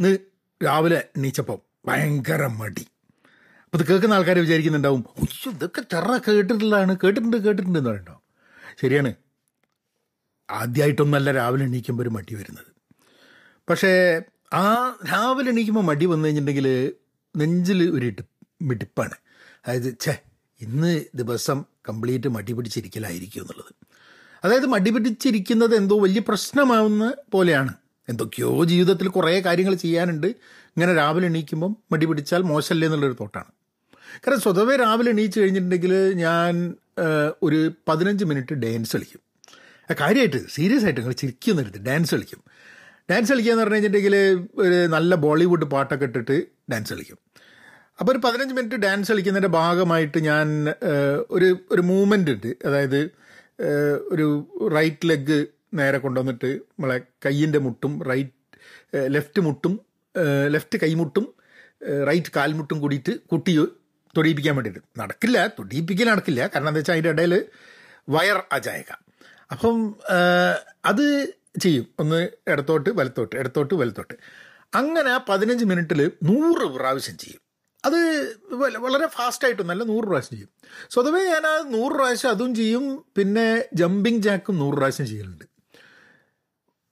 ഇന്ന് രാവിലെ എണീച്ചപ്പം ഭയങ്കര മടി. അപ്പോൾ ഇത് കേൾക്കുന്ന ആൾക്കാർ വിചാരിക്കുന്നുണ്ടാവും ഉയ്യോ ഇതൊക്കെ ചെറ കേട്ടിട്ടുള്ളതാണ് കേട്ടിട്ടുണ്ട് കേട്ടിട്ടുണ്ട് എന്ന് പറയണ്ടോ ശരിയാണ്. ആദ്യമായിട്ടൊന്നല്ല രാവിലെ എണീക്കുമ്പോൾ ഒരു മടി വരുന്നത്. പക്ഷേ ആ രാവിലെ എണീക്കുമ്പോൾ മടി വന്നു കഴിഞ്ഞിട്ടുണ്ടെങ്കിൽ നെഞ്ചിൽ ഒരു മിടിപ്പാണ്. അതായത് ഛേ ഇന്ന് ദിവസം കംപ്ലീറ്റ് മടി പിടിച്ചിരിക്കലായിരിക്കും എന്നുള്ളത്. അതായത് മടി പിടിച്ചിരിക്കുന്നത് എന്തോ വലിയ പ്രശ്നമാവുന്ന പോലെയാണ്. എന്തൊക്കെയോ ജീവിതത്തിൽ കുറേ കാര്യങ്ങൾ ചെയ്യാനുണ്ട്. ഇങ്ങനെ രാവിലെ എണീക്കുമ്പം മടി പിടിച്ചാൽ മോശമല്ലേ എന്നുള്ളൊരു തോട്ടാണ്. കാരണം സ്വതവേ രാവിലെ എണീച്ച് കഴിഞ്ഞിട്ടുണ്ടെങ്കിൽ ഞാൻ ഒരു പതിനഞ്ച് മിനിറ്റ് ഡാൻസ് കളിക്കും. കാര്യമായിട്ട് സീരിയസ് ആയിട്ട് നിങ്ങൾ ചിരിക്കുന്നരുത് ഡാൻസ് കളിക്കും. ഡാൻസ് കളിക്കുക എന്ന് പറഞ്ഞു കഴിഞ്ഞിട്ടുണ്ടെങ്കിൽ ഒരു നല്ല ബോളിവുഡ് പാട്ടൊക്കെ ഇട്ടിട്ട് ഡാൻസ് കളിക്കും. അപ്പോൾ ഒരു പതിനഞ്ച് മിനിറ്റ് ഡാൻസ് കളിക്കുന്നതിന്റെ ഭാഗമായിട്ട് ഞാൻ ഒരു ഒരു മൂവ്മെന്റ് ഉണ്ട്. അതായത് ഒരു റൈറ്റ് ലെഗ് നേരെ കൊണ്ടുവന്നിട്ട് നമ്മളെ കയ്യിന്റെ മുട്ടും റൈറ്റ് ലെഫ്റ്റ് മുട്ടും ലെഫ്റ്റ് കൈമുട്ടും റൈറ്റ് കാൽമുട്ടും കൂടിയിട്ട് കുട്ടി തൊടിയിപ്പിക്കാൻ വേണ്ടിയിട്ട്. നടക്കില്ല തൊടിയിപ്പിക്കൽ നടക്കില്ല. കാരണം എന്താ വെച്ചാൽ അതിന്റെ ഇടയിൽ വയർ അജായക. അപ്പം അത് ചെയ്യും. ഒന്ന് ഇടത്തോട്ട് വലത്തോട്ട് ഇടത്തോട്ട് വലത്തോട്ട്. അങ്ങനെ പതിനഞ്ച് മിനിറ്റിൽ നൂറ് പ്രാവശ്യം ചെയ്യും. അത് വളരെ ഫാസ്റ്റായിട്ടൊന്നല്ല നൂറ് പ്രാവശ്യം ചെയ്യും. സ്വതവേ ഞാൻ ആ നൂറ് പ്രാവശ്യം അതും ചെയ്യും. പിന്നെ ജമ്പിങ് ജാക്കും നൂറ് പ്രാവശ്യം ചെയ്യലുണ്ട്.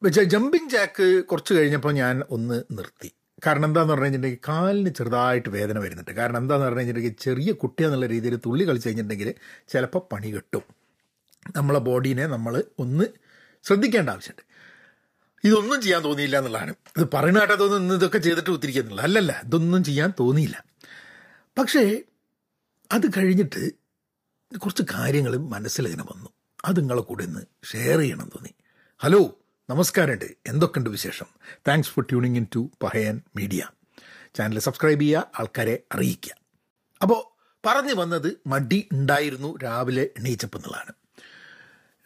ജമ്പിങ് ജാക്ക് കുറച്ച് കഴിഞ്ഞപ്പോൾ ഞാൻ ഒന്ന് നിർത്തി. കാരണം എന്താന്ന് പറഞ്ഞു കഴിഞ്ഞിട്ടുണ്ടെങ്കിൽ കാലിന് ചെറുതായിട്ട് വേദന വരുന്നുണ്ട്. കാരണം എന്താന്ന് പറഞ്ഞു കഴിഞ്ഞിട്ടുണ്ടെങ്കിൽ ചെറിയ കുട്ടി എന്നുള്ള രീതിയിൽ തുള്ളി കളിച്ച് കഴിഞ്ഞിട്ടുണ്ടെങ്കിൽ ചിലപ്പോൾ പണി കിട്ടും. നമ്മളെ ബോഡീനെ നമ്മൾ ഒന്ന് ശ്രദ്ധിക്കേണ്ട ആവശ്യമുണ്ട്. ഇതൊന്നും ചെയ്യാൻ തോന്നിയില്ല എന്നുള്ളതാണ്. ഇത് പറയുന്ന കേട്ടാ തോന്നുന്നു ഇതൊക്കെ ചെയ്തിട്ട് ഒത്തിരിക്കുന്നില്ല അല്ലല്ല ഇതൊന്നും ചെയ്യാൻ തോന്നിയില്ല. പക്ഷേ അത് കഴിഞ്ഞിട്ട് കുറച്ച് കാര്യങ്ങൾ മനസ്സിലിങ്ങനെ വന്നു. അത് നിങ്ങളെ കൂടെ ഒന്ന് ഷെയർ ചെയ്യണം തോന്നി. ഹലോ നമസ്കാരമുണ്ട്. എന്തൊക്കെയുണ്ട് വിശേഷം? Thanks for tuning in to Pahayan media channel subscribe ചെയ്യുക ആൾക്കാരെ അറിയിക്കുക. അപ്പോൾ പറഞ്ഞു വന്നത് മടി ഉണ്ടായിരുന്നു രാവിലെ എണീച്ചപ്പോൾ എന്നുള്ളതാണ്.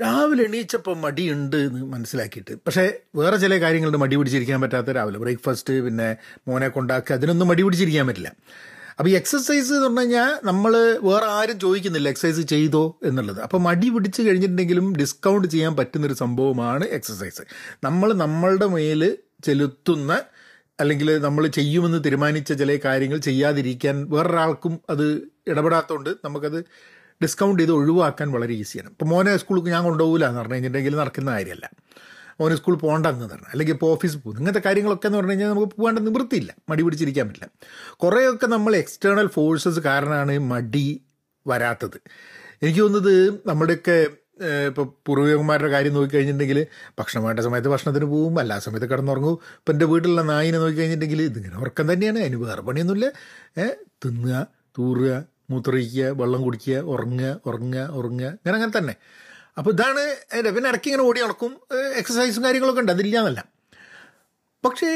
രാവിലെ എണീച്ചപ്പോൾ മടിയുണ്ട് എന്ന് മനസ്സിലാക്കിയിട്ട് പക്ഷേ വേറെ ചില കാര്യങ്ങളുണ്ട്. മടി പിടിച്ചിരിക്കാൻ പറ്റാത്ത രാവിലെ ബ്രേക്ക്ഫാസ്റ്റ് പിന്നെ മോനെ കൊണ്ടാക്കുക അതിനൊന്നും മടി പിടിച്ചിരിക്കാൻ പറ്റില്ല. അപ്പോൾ ഈ എക്സസൈസ് എന്ന് പറഞ്ഞു കഴിഞ്ഞാൽ നമ്മൾ വേറെ ആരും ചോദിക്കുന്നില്ല എക്സസൈസ് ചെയ്തോ എന്നുള്ളത്. അപ്പോൾ മടി പിടിച്ച് കഴിഞ്ഞിട്ടുണ്ടെങ്കിലും ഡിസ്കൗണ്ട് ചെയ്യാൻ പറ്റുന്നൊരു സംഭവമാണ് എക്സസൈസ് നമ്മൾ നമ്മളുടെ മേൽ ചെലുത്തുന്ന അല്ലെങ്കിൽ നമ്മൾ ചെയ്യുമെന്ന് തീരുമാനിച്ച ചില കാര്യങ്ങൾ ചെയ്യാതിരിക്കാൻ വേറൊരാൾക്കും അത് ഇടപെടാത്തതുകൊണ്ട് നമുക്കത് ഡിസ്കൗണ്ട് ചെയ്ത് ഒഴിവാക്കാൻ വളരെ ഈസിയാണ് ഇപ്പോൾ മോനെ സ്കൂളിൽ ഞാൻ കൊണ്ടുപോകില്ല എന്ന് പറഞ്ഞു കഴിഞ്ഞിട്ടുണ്ടെങ്കിൽ നടക്കുന്ന കാര്യമല്ല. മോനെ സ്കൂളിൽ പോകണ്ടെന്ന് പറഞ്ഞു. അല്ലെങ്കിൽ ഇപ്പോൾ ഓഫീസിൽ പോകും ഇങ്ങനത്തെ കാര്യങ്ങളൊക്കെ എന്ന് പറഞ്ഞു കഴിഞ്ഞാൽ നമുക്ക് പോകാണ്ട് നിവൃത്തിയില്ല. മടി പിടിച്ചിരിക്കാൻ പറ്റില്ല. കുറേയൊക്കെ നമ്മൾ എക്സ്റ്റേണൽ ഫോഴ്സസ് കാരണമാണ് മടി വരാത്തത്. എനിക്ക് തോന്നുന്നത് നമ്മുടെയൊക്കെ ഇപ്പോൾ പൂർവികന്മാരുടെ കാര്യം നോക്കിക്കഴിഞ്ഞിട്ടുണ്ടെങ്കിൽ ഭക്ഷണം വേണ്ട സമയത്ത് ഭക്ഷണത്തിന് പോവും. അല്ലാ സമയത്ത് കിടന്നുറങ്ങും. ഇപ്പം എന്റെ വീട്ടിലുള്ള നായിനെ നോക്കിക്കഴിഞ്ഞിട്ടുണ്ടെങ്കിൽ ഇതിങ്ങനെ ഉറക്കം തന്നെയാണ്. അതിന് വേറെ പണിയൊന്നുമില്ല. തിന്നുക തൂറുക മൂത്രയിക്കുക വെള്ളം കുടിക്കുക ഉറങ്ങുക ഉറങ്ങുക ഉറങ്ങുക. ഇങ്ങനെ അങ്ങനെ തന്നെ. അപ്പോൾ ഇതാണ് പിന്നെ ഇടയ്ക്ക് ഇങ്ങനെ ഓടി നടക്കും. എക്സസൈസും കാര്യങ്ങളൊക്കെ ഉണ്ട്. അതില്ല എന്നല്ല പക്ഷേ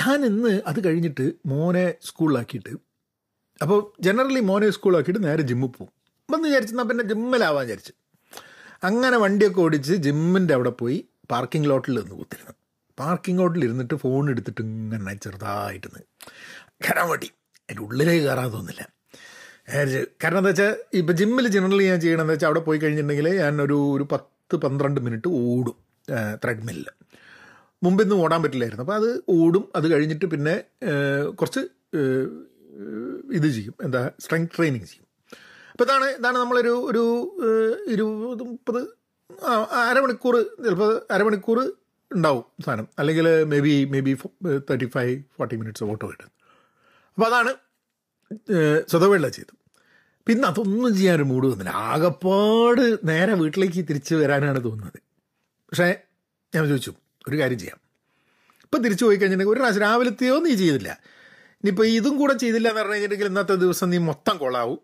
ഞാൻ ഇന്ന് അത് കഴിഞ്ഞിട്ട് മോനെ സ്കൂളിലാക്കിയിട്ട് അപ്പോൾ ജനറലി മോനെ സ്കൂളിലാക്കിയിട്ട് നേരെ ജിമ്മിൽ പോകും. അപ്പം എന്ന് വിചാരിച്ചെന്നാൽ പിന്നെ ജിമ്മിലാവാൻ വിചാരിച്ചു. അങ്ങനെ വണ്ടിയൊക്കെ ഓടിച്ച് ജിമ്മിന്റെ അവിടെ പോയി പാർക്കിംഗ് ലോട്ടിൽ നിന്ന് കുത്തിരുന്നു. പാർക്കിംഗ് ലോട്ടിൽ ഇരുന്നിട്ട് ഫോൺ എടുത്തിട്ട് ഇങ്ങനെ ചെറുതായിട്ടെന്ന് കയറാൻ വേണ്ടി അതിന്റെ ഉള്ളിലേക്ക് കയറാൻ തോന്നില്ല. കാരണം എന്താ വെച്ചാൽ ഇപ്പം ജിമ്മിൽ ജനറലി ഞാൻ ചെയ്യണമെന്ന് വെച്ചാൽ അവിടെ പോയി കഴിഞ്ഞിട്ടുണ്ടെങ്കിൽ ഞാൻ ഒരു ഒരു പത്ത് പന്ത്രണ്ട് മിനിറ്റ് ഓടും ത്രെഡ്മില്ലിൽ മുമ്പിന്ന് ഓടാൻ പറ്റില്ലായിരുന്നു. അപ്പോൾ അത് ഓടും അത് കഴിഞ്ഞിട്ട് പിന്നെ കുറച്ച് ഇത് ചെയ്യും. എന്താ സ്ട്രെങ്ത് ട്രെയിനിങ് ചെയ്യും. അപ്പോൾ ഇതാണ് ഇതാണ് നമ്മളൊരു ഒരു ഇരുപത് മുപ്പത് അരമണിക്കൂർ ചിലപ്പോൾ അരമണിക്കൂർ ഉണ്ടാവും സാധനം. അല്ലെങ്കിൽ maybe maybe thirty five forty minutes auto കിട്ടും അപ്പോൾ അതാണ് സ്വതവേള ചെയ്തു പിന്നെ അതൊന്നും ചെയ്യാൻ ഒരു മൂഡ് തോന്നില്ല ആകപ്പാട് നേരെ വീട്ടിലേക്ക് തിരിച്ചു വരാനാണ് തോന്നുന്നത്. പക്ഷേ ഞാൻ ചോദിച്ചു ഒരു കാര്യം ചെയ്യാം. ഇപ്പം തിരിച്ചു പോയി കഴിഞ്ഞിട്ടുണ്ടെങ്കിൽ ഒരു പ്രാവശ്യം രാവിലത്തെയോ നീ ചെയ്തില്ല. ഇനിയിപ്പോൾ ഇതും കൂടെ ചെയ്തില്ല എന്ന് പറഞ്ഞു കഴിഞ്ഞിട്ടുണ്ടെങ്കിൽ ഇന്നത്തെ ദിവസം നീ മൊത്തം കൊളാവും.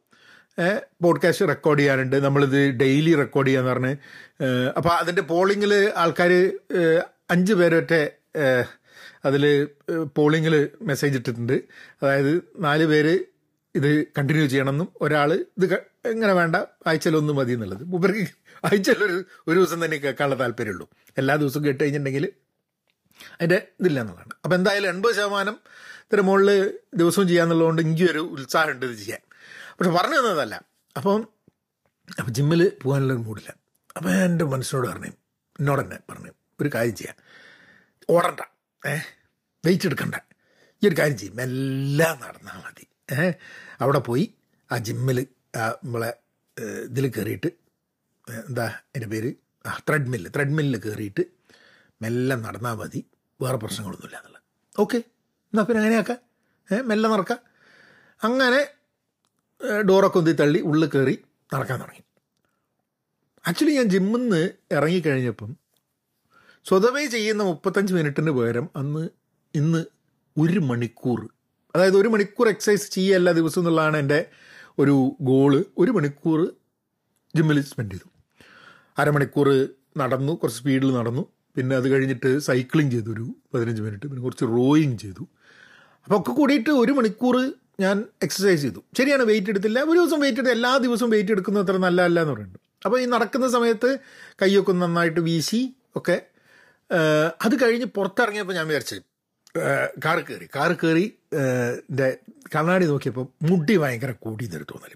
പോഡ്കാസ്റ്റ് റെക്കോർഡ് ചെയ്യാനുണ്ട് നമ്മളിത് ഡെയിലി റെക്കോർഡ് ചെയ്യാന്ന് പറഞ്ഞ് അപ്പോൾ അതിന്റെ പോളിങ്ങിൽ ആൾക്കാർ അഞ്ച് പേരൊറ്റെ അതിൽ പോളിങ്ങിൽ മെസ്സേജ് ഇട്ടിട്ടുണ്ട്. അതായത് നാല് പേര് ഇത് കണ്ടിന്യൂ ചെയ്യണമെന്നും ഒരാൾ ഇത് എങ്ങനെ വേണ്ട ആഴ്ചയിലൊന്നും മതി എന്നുള്ളത്. മൂപ്പർക്ക് ആഴ്ചയിൽ ഒരു ഒരു ദിവസം തന്നെ കേൾക്കാനുള്ള താല്പര്യമുള്ളൂ. എല്ലാ ദിവസവും കേട്ട് കഴിഞ്ഞിട്ടുണ്ടെങ്കിൽ അതിന്റെ ഇതില്ല എന്നുള്ളതാണ്. അപ്പോൾ എന്തായാലും എൺപത് ശതമാനം ഇതിന് മുകളിൽ ദിവസവും ചെയ്യാന്നുള്ളതുകൊണ്ട് എനിക്ക് ഒരു ഉത്സാഹമുണ്ട് ഇത് ചെയ്യാൻ. പക്ഷെ പറഞ്ഞു തന്നതല്ല. അപ്പം അപ്പം ജിമ്മിൽ പോകാനുള്ളൊരു മൂടില്ല അപ്പം എന്റെ മനസ്സിനോട് പറഞ്ഞു എന്നോട് തന്നെ പറഞ്ഞു ഒരു കാര്യം ചെയ്യാം. ഓടണ്ട. ഏ? വെയിറ്റ് എടുക്കണ്ട. ഈ ഒരു കാര്യം ചെയ്യും. എല്ലാം നടന്നാൽ മതി. അവിടെ പോയി ആ ജിമ്മിൽ നമ്മളെ ഇതിൽ കയറിയിട്ട് എന്താ എന്റെ പേര്? ആ ത്രെഡ്മില്ല് ത്രെഡ്മില്ലിൽ കയറിയിട്ട് മെല്ലെ നടന്നാൽ മതി. വേറെ പ്രശ്നങ്ങളൊന്നുമില്ല എന്നുള്ളത്. ഓക്കെ എന്നാൽ പിന്നെ അങ്ങനെയാക്കാം. ഏ മെല്ലെ നടക്കാം. അങ്ങനെ ഡോറൊക്കെ ഒന്തി തള്ളി ഉള്ളിൽ കയറി നടക്കാൻ തുടങ്ങി. ആക്ച്വലി ഞാൻ ജിമ്മിൽ നിന്ന് ഇറങ്ങിക്കഴിഞ്ഞപ്പം സ്വതവേ ചെയ്യുന്ന മുപ്പത്തഞ്ച് മിനിറ്റിന് പകരം അന്ന് ഇന്ന് ഒരു മണിക്കൂർ അതായത് ഒരു മണിക്കൂർ എക്സസൈസ് ചെയ്യുക എല്ലാ ദിവസവും എന്നുള്ളതാണ് എന്റെ ഒരു ഗോൾ ഒരു മണിക്കൂർ ജിമ്മിൽ സ്പെൻഡ് ചെയ്തു. അരമണിക്കൂർ നടന്നു കുറച്ച് സ്പീഡിൽ നടന്നു. പിന്നെ അത് കഴിഞ്ഞിട്ട് സൈക്ലിംഗ് ചെയ്തു ഒരു പതിനഞ്ച് മിനിറ്റ് പിന്നെ കുറച്ച് റോയിങ് ചെയ്തു. അപ്പോൾ ഒക്കെ കൂടിയിട്ട് ഒരു മണിക്കൂർ ഞാൻ എക്സസൈസ് ചെയ്തു. ശരിയാണ് വെയിറ്റ് എടുത്തില്ല. ഒരു ദിവസം വെയിറ്റ് എടുത്ത് എല്ലാ ദിവസവും വെയിറ്റ് എടുക്കുന്നത് അത്ര നല്ല അല്ല എന്ന് പറയുന്നുണ്ട്. അപ്പോൾ ഈ നടക്കുന്ന സമയത്ത് കൈയൊക്കെ നന്നായിട്ട് വീശി ഒക്കെ അത് കഴിഞ്ഞ് പുറത്തിറങ്ങിയപ്പോൾ ഞാൻ വിചാരിച്ചു കാർ കയറി കാർ കയറി എന്റെ കണ്ണാടി നോക്കിയപ്പോൾ മുടി ഭയങ്കര കൂടി എന്നൊരു തോന്നൽ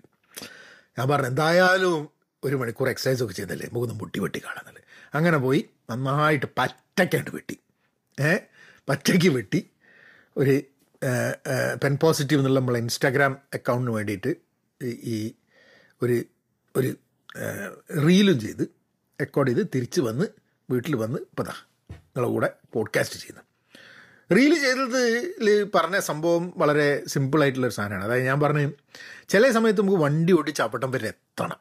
ഞാൻ പറഞ്ഞു എന്തായാലും ഒരു മണിക്കൂർ എക്സസൈസ് ഒക്കെ ചെയ്തല്ലേ? മുഖം മുട്ടി വെട്ടി കാണുന്നല്ലേ? അങ്ങനെ പോയി നന്നായിട്ട് പറ്റയ്ക്കായിട്ട് വെട്ടി. ഏ പറ്റയ്ക്ക് വെട്ടി. ഒരു പെൻ പോസിറ്റീവ് എന്നുള്ള നമ്മളെ ഇൻസ്റ്റാഗ്രാം അക്കൗണ്ടിന് വേണ്ടിയിട്ട് ഈ- ഈ ഒരു ഒരു റീലും ചെയ്ത് റെക്കോർഡ് ചെയ്ത് തിരിച്ച് വന്ന് വീട്ടിൽ വന്ന് ഇപ്പം നിങ്ങളുടെ കൂടെ പോഡ്കാസ്റ്റ് ചെയ്യുന്നു. റീൽ ചെയ്തതിൽ പറഞ്ഞ സംഭവം വളരെ സിമ്പിളായിട്ടുള്ളൊരു സാധനമാണ്. അതായത് ഞാൻ പറഞ്ഞു ചില സമയത്ത് നമുക്ക് വണ്ടി ഓടിച്ച് അപ്പട്ടം വരെ എത്തണം.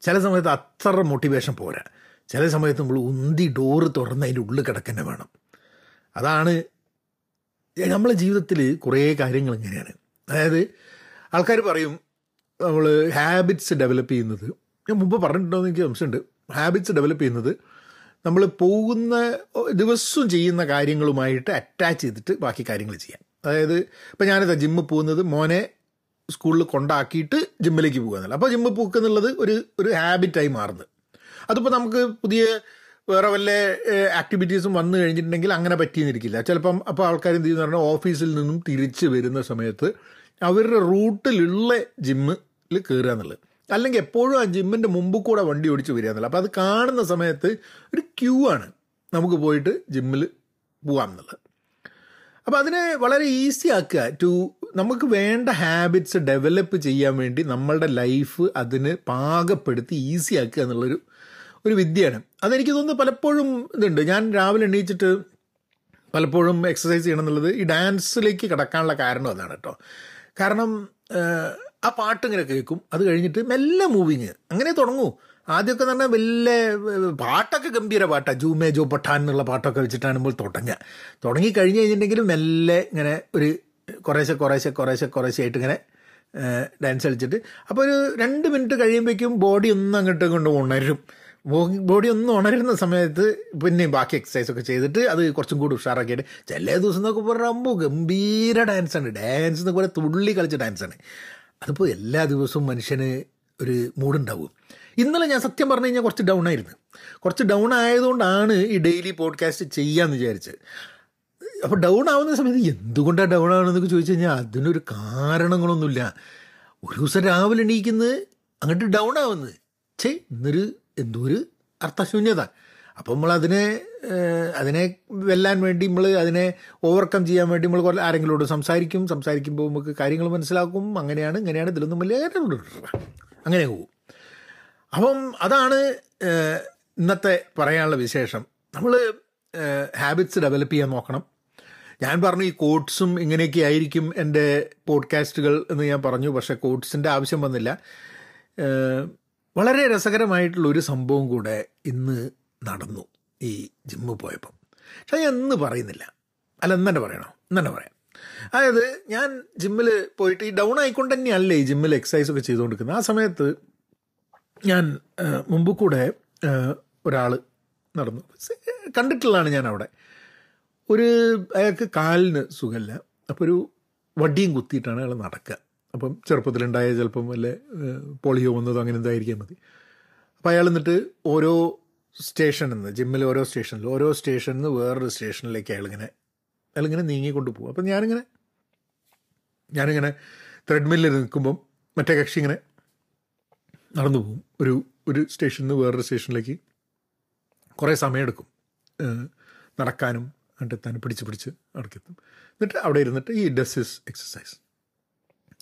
ചില സമയത്ത് അത്ര മോട്ടിവേഷൻ പോരാ. ചില സമയത്ത് നമ്മൾ ഉന്തി ഡോറ് തുറന്ന് അതിന്റെ ഉള്ളിൽ കിടക്കന്നെ വേണം. അതാണ് നമ്മളെ ജീവിതത്തിൽ കുറേ കാര്യങ്ങൾ ഇങ്ങനെയാണ്. അതായത് ആൾക്കാർ പറയും നമ്മൾ ഹാബിറ്റ്സ് ഡെവലപ്പ് ചെയ്യുന്നത്. ഞാൻ മുമ്പ് പറഞ്ഞിട്ടുണ്ടോ എന്ന് എനിക്ക് സംശയമുണ്ട്. ഹാബിറ്റ്സ് ഡെവലപ്പ് ചെയ്യുന്നത് നമ്മൾ പോകുന്ന ദിവസവും ചെയ്യുന്ന കാര്യങ്ങളുമായിട്ട് അറ്റാച്ച് ചെയ്തിട്ട് ബാക്കി കാര്യങ്ങൾ ചെയ്യാം. അതായത് ഇപ്പം ഞാനിതാ ജിമ്മിൽ പോകുന്നത് മോനെ സ്കൂളിൽ കൊണ്ടാക്കിയിട്ട് ജിമ്മിലേക്ക് എന്നുള്ളത് അപ്പോൾ ജിമ്മിൽ പോക്ക് എന്നുള്ളത് ഒരു ഒരു ഹാബിറ്റായി മാറുന്നത്. അതിപ്പോൾ നമുക്ക് പുതിയ വേറെ വല്ല ആക്ടിവിറ്റീസും വന്നു കഴിഞ്ഞിട്ടുണ്ടെങ്കിൽ അങ്ങനെ പറ്റിയെന്നിരിക്കില്ല. ചിലപ്പം അപ്പോൾ ആൾക്കാർ എന്ത് ചെയ്യുന്ന പറഞ്ഞാൽ ഓഫീസിൽ നിന്നും തിരിച്ച് വരുന്ന സമയത്ത് അവരുടെ റൂട്ടിലുള്ള ജിമ്മിൽ കയറുക എന്നുള്ളത്. അല്ലെങ്കിൽ എപ്പോഴും ആ ജിമ്മിന്റെ മുമ്പ് കൂടെ വണ്ടി ഓടിച്ച് വരിക എന്നുള്ളത്. അപ്പോൾ അത് കാണുന്ന സമയത്ത് ഒരു ക്യൂ ആണ് നമുക്ക് പോയിട്ട് ജിമ്മിൽ പോകാം എന്നുള്ളത്. അപ്പോൾ അതിനെ വളരെ ഈസി ആക്കുക ടു നമുക്ക് വേണ്ട ഹാബിറ്റ്സ് ഡെവലപ്പ് ചെയ്യാൻ വേണ്ടി നമ്മളുടെ ലൈഫ് അതിന് പാകപ്പെടുത്തി ഈസി ആക്കുക എന്നുള്ളൊരു ഒരു വിദ്യയാണ്. അതെനിക്ക് തോന്നുന്നു പലപ്പോഴും ഇതുണ്ട്. ഞാൻ രാവിലെ എണീച്ചിട്ട് പലപ്പോഴും എക്സസൈസ് ചെയ്യണം എന്നുള്ളത് ഈ ഡാൻസിലേക്ക് കിടക്കാനുള്ള കാരണം അതാണ് കേട്ടോ. കാരണം ആ പാട്ട് ഇങ്ങനെ കേൾക്കും. അത് കഴിഞ്ഞിട്ട് മെല്ലെ മൂവിങ്. അങ്ങനെ തുടങ്ങൂ. ആദ്യമൊക്കെ എന്ന് പറഞ്ഞാൽ വലിയ പാട്ടൊക്കെ ഗംഭീര പാട്ടാണ് ജൂമേ ജോ പഠാൻ എന്നുള്ള പാട്ടൊക്കെ വെച്ചിട്ടാണ് ഇപ്പോൾ തുടങ്ങുക. തുടങ്ങി കഴിഞ്ഞ് കഴിഞ്ഞിട്ടുണ്ടെങ്കിൽ മെല്ലെ ഇങ്ങനെ ഒരു കുറേശ്ശെ കുറേശ്ശെ കുറേശ്ശെ കുറേശ്ശെ ആയിട്ട് ഇങ്ങനെ ഡാൻസ് കളിച്ചിട്ട്. അപ്പോൾ ഒരു രണ്ട് മിനിറ്റ് കഴിയുമ്പോഴേക്കും ബോഡി ഒന്നും അങ്ങോട്ട് കൊണ്ട് ഉണരും. ബോഡി ഒന്നും ഉണരുന്ന സമയത്ത് പിന്നെ ബാക്കി എക്സസൈസ് ഒക്കെ ചെയ്തിട്ട് അത് കുറച്ചും കൂടി ഉഷാറാക്കിയിട്ട് ചില ദിവസം എന്നൊക്കെ പറയുമ്പോൾ ഗംഭീര ഡാൻസാണ് ഡാൻസ് എന്നൊക്കെ പറയുക തുള്ളി കളിച്ച ഡാൻസാണ് അതിപ്പോൾ എല്ലാ ദിവസവും മനുഷ്യന് ഒരു മൂഡുണ്ടാവും. ഇന്നലെ ഞാൻ സത്യം പറഞ്ഞു കഴിഞ്ഞാൽ കുറച്ച് ഡൗൺ ആയിരുന്നു. കുറച്ച് ഡൗൺ ആയതുകൊണ്ടാണ് ഈ ഡെയിലി പോഡ്കാസ്റ്റ് ചെയ്യാമെന്ന് വിചാരിച്ചത്. അപ്പോൾ ഡൗൺ ആവുന്ന സമയത്ത് എന്തുകൊണ്ടാണ് ഡൗൺ ആവണമെന്നൊക്കെ ചോദിച്ചു കഴിഞ്ഞാൽ അതിനൊരു കാരണങ്ങളൊന്നുമില്ല. ഒരു ദിവസം രാവിലെ എണീക്കുന്നത് അങ്ങോട്ട് ഡൗൺ ആവുന്നത്. ഛേ ഇന്നൊരു എന്തോ ഒരു അർത്ഥശൂന്യത. അപ്പോൾ നമ്മൾ അതിനെ അതിനെ വെല്ലാൻ വേണ്ടി നമ്മൾ അതിനെ ഓവർകം ചെയ്യാൻ വേണ്ടി നമ്മൾ കുറേ ആരെങ്കിലോട് സംസാരിക്കും. സംസാരിക്കുമ്പോൾ നമുക്ക് കാര്യങ്ങൾ മനസ്സിലാക്കും. അങ്ങനെയാണ് ഇങ്ങനെയാണ് ഇതിലൊന്നും വലിയ അങ്ങനെ പോകും. അപ്പം അതാണ് ഇന്നത്തെ പറയാനുള്ള വിശേഷം. നമ്മൾ ഹാബിറ്റ്സ് ഡെവലപ്പ് ചെയ്യാൻ നോക്കണം. ഞാൻ പറഞ്ഞു ഈ കോഡ്സും ഇങ്ങനെയൊക്കെ ആയിരിക്കും എന്റെ പോഡ്കാസ്റ്റുകൾ എന്ന് ഞാൻ പറഞ്ഞു. പക്ഷേ കോഡ്സിന്റെ ആവശ്യം വന്നില്ല. വളരെ രസകരമായിട്ടുള്ള ഒരു സംഭവം കൂടെ ഇന്ന് നടന്നു ഈ ജിമ്മ് പോയപ്പം. പക്ഷെ ഞാൻ ഇന്ന് പറയുന്നില്ല. അല്ല ഇന്ന് തന്നെ പറയണോ? ഇന്ന് തന്നെ പറയാം. അതായത് ഞാൻ ജിമ്മിൽ പോയിട്ട് ഈ ഡൗൺ ആയിക്കൊണ്ട് തന്നെയല്ലേ ഈ ജിമ്മിൽ എക്സസൈസ് ഒക്കെ ചെയ്തുകൊണ്ടിരിക്കുന്നത്. ആ സമയത്ത് ഞാൻ മുമ്പ് കൂടെ ഒരാൾ നടന്നു. കണ്ടിട്ടുള്ളതാണ് ഞാൻ അവിടെ ഒരു അയാൾക്ക് കാലിന് സുഖമില്ല അപ്പോൾ ഒരു വടിയും കുത്തിയിട്ടാണ് അയാൾ നടക്കുക. അപ്പം ചെറുപ്പത്തിലുണ്ടായ ചിലപ്പം വല്ല പോളിയോ വന്നതോ അങ്ങനെ എന്തായിരിക്കാൻ മതി. അപ്പോൾ അയാൾ എന്നിട്ട് ഓരോ സ്റ്റേഷനിൽ നിന്ന് ജിമ്മിൽ ഓരോ സ്റ്റേഷനിൽ ഓരോ സ്റ്റേഷനിൽ നിന്ന് വേറൊരു സ്റ്റേഷനിലേക്ക് അയാളിങ്ങനെ അയാളിങ്ങനെ നീങ്ങിക്കൊണ്ട് പോകും അപ്പം ഞാനിങ്ങനെ ഞാനിങ്ങനെ ത്രെഡ്മില്ലിൽ നിൽക്കുമ്പം മറ്റേ കക്ഷി ഇങ്ങനെ നടന്നു പോകും ഒരു ഒരു സ്റ്റേഷനിൽ നിന്ന് വേറൊരു സ്റ്റേഷനിലേക്ക് കുറേ സമയമെടുക്കും. നടക്കാനും കണ്ടെത്താനും പിടിച്ച് പിടിച്ച് അടക്കെത്തും എന്നിട്ട് അവിടെ ഇരുന്നിട്ട് ഈ ഡസ് ഇസ് എക്സസൈസ്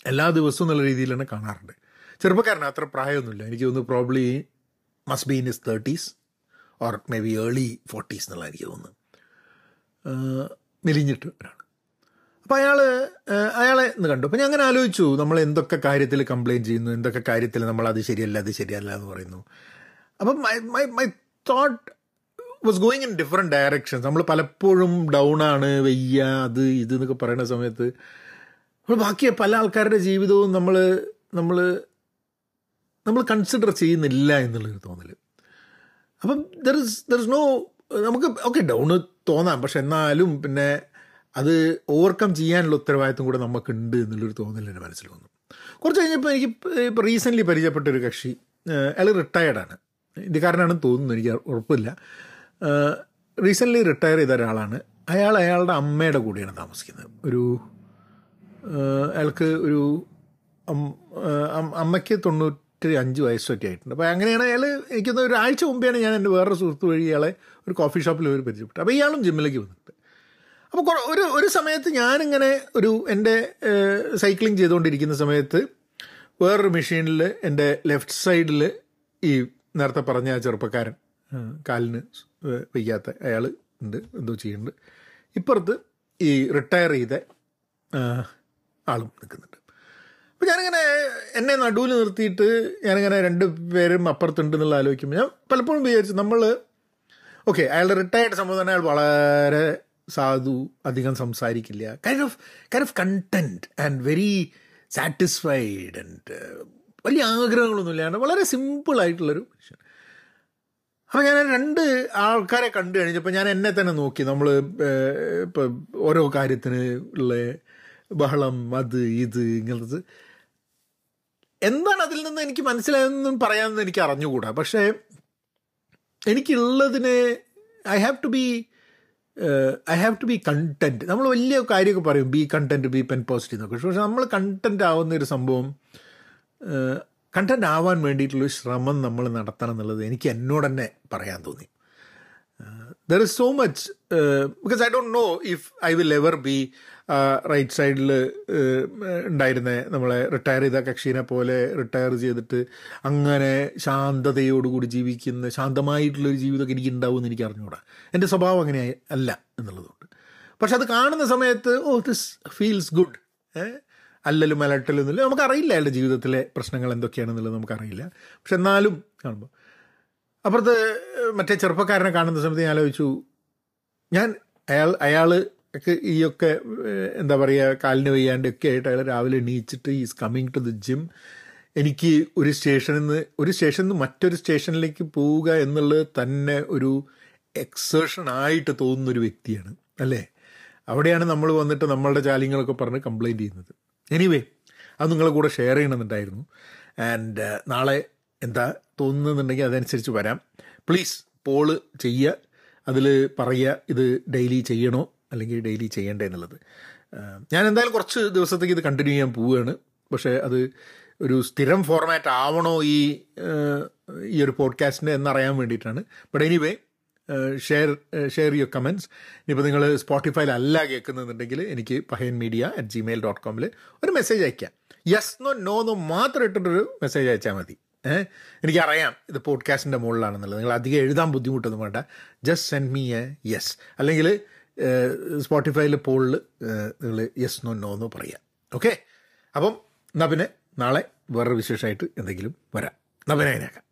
എല്ലാ ദിവസവും നല്ല രീതിയിൽ തന്നെ കാണാറുണ്ട്. ചെറുപ്പക്കാരന് അത്ര പ്രായമൊന്നുമില്ല. എനിക്ക് തോന്നുന്നു probably must be in is thirties or maybe early forties എന്നുള്ള എനിക്ക് തോന്നുന്നു മെലിഞ്ഞിട്ട് ഒരാൾ അപ്പോൾ അയാൾ അയാളെ ഇന്ന് കണ്ടു. അപ്പോൾ ഞാൻ അങ്ങനെ ആലോചിച്ചു നമ്മൾ എന്തൊക്കെ കാര്യത്തിൽ കംപ്ലയിന്റ് ചെയ്യുന്നു എന്തൊക്കെ കാര്യത്തിൽ നമ്മൾ അത് ശരിയല്ല അത് ശരിയല്ല എന്ന് പറയുന്നു. അപ്പം my my my thought was going in different directions നമ്മൾ പലപ്പോഴും ഡൗൺ ആണ് വയ്യ അത് ഇത് എന്നൊക്കെ പറയുന്ന സമയത്ത്. ബാക്കി പല ആൾക്കാരുടെ ജീവിതവും നമ്മൾ നമ്മൾ നമ്മൾ കൺസിഡർ ചെയ്യുന്നില്ല എന്നുള്ളൊരു തോന്നൽ അപ്പം there is there is no നമുക്ക് ഓക്കെ ഡൗൺ തോന്നാം. പക്ഷെ എന്നാലും പിന്നെ അത് ഓവർകം ചെയ്യാനുള്ള ഉത്തരവാദിത്വം കൂടെ നമുക്കുണ്ട് എന്നുള്ളൊരു തോന്നൽ എന്റെ മനസ്സിൽ വന്നു. കുറച്ച് കഴിഞ്ഞപ്പോൾ എനിക്ക് ഇപ്പോൾ റീസെന്റ്ലി പരിചയപ്പെട്ട ഒരു കക്ഷി അയാൾ റിട്ടയർഡാണ് ഇന്ത്യക്കാരനാണെന്ന് തോന്നുന്നു എനിക്ക് ഉറപ്പില്ല. റീസെന്റ്ലി റിട്ടയർ ചെയ്ത ഒരാളാണ്. അയാൾ അയാളുടെ അമ്മയുടെ കൂടെയാണ് താമസിക്കുന്നത്. ഒരു അയാൾക്ക് ഒരു അമ്മയ്ക്ക് തൊണ്ണൂറ്റി അഞ്ച് വയസ്സൊക്കെ ആയിട്ടുണ്ട്. അപ്പോൾ അങ്ങനെയാണ് അയാൾ എനിക്കൊന്ന് ഒരാഴ്ച മുമ്പെയാണ് ഞാൻ എന്റെ വേറൊരു സുഹൃത്ത് വഴി ഇയാളെ ഒരു കോഫി ഷോപ്പിൽ ഒരു പരിചയപ്പെട്ടു അപ്പോൾ ഇയാളും ജിമ്മിലേക്ക് വന്നിട്ട് അപ്പോൾ ഒരു ഒരു സമയത്ത് ഞാനിങ്ങനെ ഒരു എന്റെ സൈക്ലിംഗ് ചെയ്തുകൊണ്ടിരിക്കുന്ന സമയത്ത് വേറൊരു മെഷീനിൽ എന്റെ ലെഫ്റ്റ് സൈഡിൽ ഈ നേരത്തെ പറഞ്ഞ ആ ചെറുപ്പക്കാരൻ കാലിന് വയ്യാത്ത അയാൾ ഉണ്ട് എന്തോ ചെയ്യുന്നുണ്ട്. ഇപ്പുറത്ത് ഈ റിട്ടയർ ചെയ്ത ആളും നിൽക്കുന്നുണ്ട്. അപ്പോൾ ഞാനിങ്ങനെ എന്നെ നടുവിൽ നിർത്തിയിട്ട് ഞാനിങ്ങനെ രണ്ട് പേരും അപ്പുറത്തുണ്ട് എന്നുള്ള ആലോചിക്കുമ്പോൾ ഞാൻ പലപ്പോഴും വിചാരിച്ചു നമ്മൾ ഓക്കെ അയാളുടെ റിട്ടയർഡ് സംഭവം തന്നെ അയാൾ വളരെ സാധു അധികം സംസാരിക്കില്ല. Kind of kind of content and very satisfied and വലിയ ആഗ്രഹങ്ങളൊന്നുമില്ല. ഇല്ലാണ്ട് വളരെ സിമ്പിളായിട്ടുള്ളൊരു മനുഷ്യൻ. അപ്പോൾ ഞാൻ രണ്ട് ആൾക്കാരെ കണ്ടു കഴിഞ്ഞപ്പോൾ ഞാൻ എന്നെ തന്നെ നോക്കി. നമ്മൾ ഇപ്പം ഓരോ കാര്യത്തിന് ഉള്ള ബഹളം അത് ഇത് ഇങ്ങനത്തെ എന്താണ് അതിൽ നിന്ന് എനിക്ക് മനസ്സിലായതെന്നും പറയാമെന്ന് എനിക്ക് അറിഞ്ഞുകൂടാ. പക്ഷേ എനിക്കുള്ളതിന് I have to be I have to be content നമ്മൾ വലിയ കാര്യമൊക്കെ പറയും be content be pen positive എന്നൊക്കെ. പക്ഷെ നമ്മൾ കണ്ടന്റ് ആവുന്ന ഒരു സംഭവം കണ്ടന്റ് ആവാൻ വേണ്ടിയിട്ടുള്ളൊരു ശ്രമം നമ്മൾ നടത്തണം എന്നുള്ളത് എനിക്ക് എന്നോട് തന്നെ പറയാൻ തോന്നി. There is so much because I don't know if I will ever be right സൈഡിൽ ഉണ്ടായിരുന്ന. നമ്മളെ റിട്ടയർ ചെയ്ത കക്ഷീനെ പോലെ റിട്ടയർ ചെയ്തിട്ട് അങ്ങനെ ശാന്തതയോടുകൂടി ജീവിക്കുന്ന ശാന്തമായിട്ടുള്ളൊരു ജീവിതമൊക്കെ എനിക്ക് ഉണ്ടാവുമെന്ന് എനിക്ക് അറിഞ്ഞുകൂടാ എന്റെ സ്വഭാവം അങ്ങനെ അല്ല എന്നുള്ളതുകൊണ്ട്. പക്ഷെ അത് കാണുന്ന സമയത്ത് ഓ ദിസ് ഫീൽസ് ഗുഡ് അല്ലലും അലട്ടലും എന്നില്ല നമുക്കറിയില്ല അയാളുടെ ജീവിതത്തിലെ പ്രശ്നങ്ങൾ എന്തൊക്കെയാണെന്നുള്ളത് നമുക്കറിയില്ല. പക്ഷെ എന്നാലും കാണുമ്പോൾ അപ്പുറത്ത് മറ്റേ ചെറുപ്പക്കാരനെ കാണുന്ന സമയത്ത് ഞാൻ ആലോചിച്ചു. ഞാൻ അയാൾ അയാൾ ഒക്കെ ഈയൊക്കെ എന്താ പറയുക കാലിന് വയ്യാണ്ടൊക്കെ ആയിട്ട് അയാൾ രാവിലെ എണീച്ചിട്ട് is coming to the gym എനിക്ക് ഒരു സ്റ്റേഷനിൽ നിന്ന് ഒരു സ്റ്റേഷനിൽ നിന്ന് മറ്റൊരു സ്റ്റേഷനിലേക്ക് പോവുക എന്നുള്ളത് തന്നെ ഒരു എക്സേഷൻ ആയിട്ട് തോന്നുന്ന ഒരു വ്യക്തിയാണ് അല്ലേ? അവിടെയാണ് നമ്മൾ വന്നിട്ട് നമ്മളുടെ ചാലിങ്ങളൊക്കെ പറഞ്ഞ് കംപ്ലയിന്റ് ചെയ്യുന്നത്. എനിവേ അത് നിങ്ങളെ കൂടെ ഷെയർ ചെയ്യണമെന്നുണ്ടായിരുന്നു. ആൻഡ് നാളെ എന്താ തോന്നുന്നുണ്ടെങ്കിൽ അതനുസരിച്ച് വരാം. പ്ലീസ് പോൾ ചെയ്യുക. അതിൽ പറയുക ഇത് ഡെയിലി ചെയ്യണോ? അല്ലെങ്കിൽ ഡെയിലി ചെയ്യണ്ടേ എന്നുള്ളത്. ഞാൻ എന്തായാലും കുറച്ച് ദിവസത്തേക്ക് ഇത് കണ്ടിന്യൂ ചെയ്യാൻ പോവുകയാണ്. പക്ഷേ അത് ഒരു സ്ഥിരം ഫോർമാറ്റ് ആവണോ ഈ ഈ ഒരു പോഡ്കാസ്റ്റിന്റെ എന്നറിയാൻ വേണ്ടിയിട്ടാണ്. But anyway share share your comments ഇനിയിപ്പോൾ നിങ്ങൾ സ്പോട്ടിഫൈയിൽ അല്ല കേൾക്കുന്നുണ്ടെങ്കിൽ എനിക്ക് Pahayan media at Gmail dot കോമിൽ ഒരു മെസ്സേജ് അയക്കാം യെസ് നോ നോ നോ മാത്രം ഇട്ടിട്ടൊരു മെസ്സേജ് അയച്ചാൽ മതി. എനിക്കറിയാം ഇത് പോഡ്കാസ്റ്റിന്റെ മുകളിലാണെന്നുള്ളത്. നിങ്ങൾ അധികം എഴുതാൻ ബുദ്ധിമുട്ടൊന്നും വേണ്ട. Just send me a yes അല്ലെങ്കിൽ സ്പോട്ടിഫൈയിൽ പോളിൽ നിങ്ങൾ യെസ് നോ നോ എന്ന് പറയാം. ഓക്കെ അപ്പം പിന്നെ നാളെ വേറൊരു വിശേഷമായിട്ട് എന്തെങ്കിലും വരാം. പിന്നെ അതിനേക്കാം.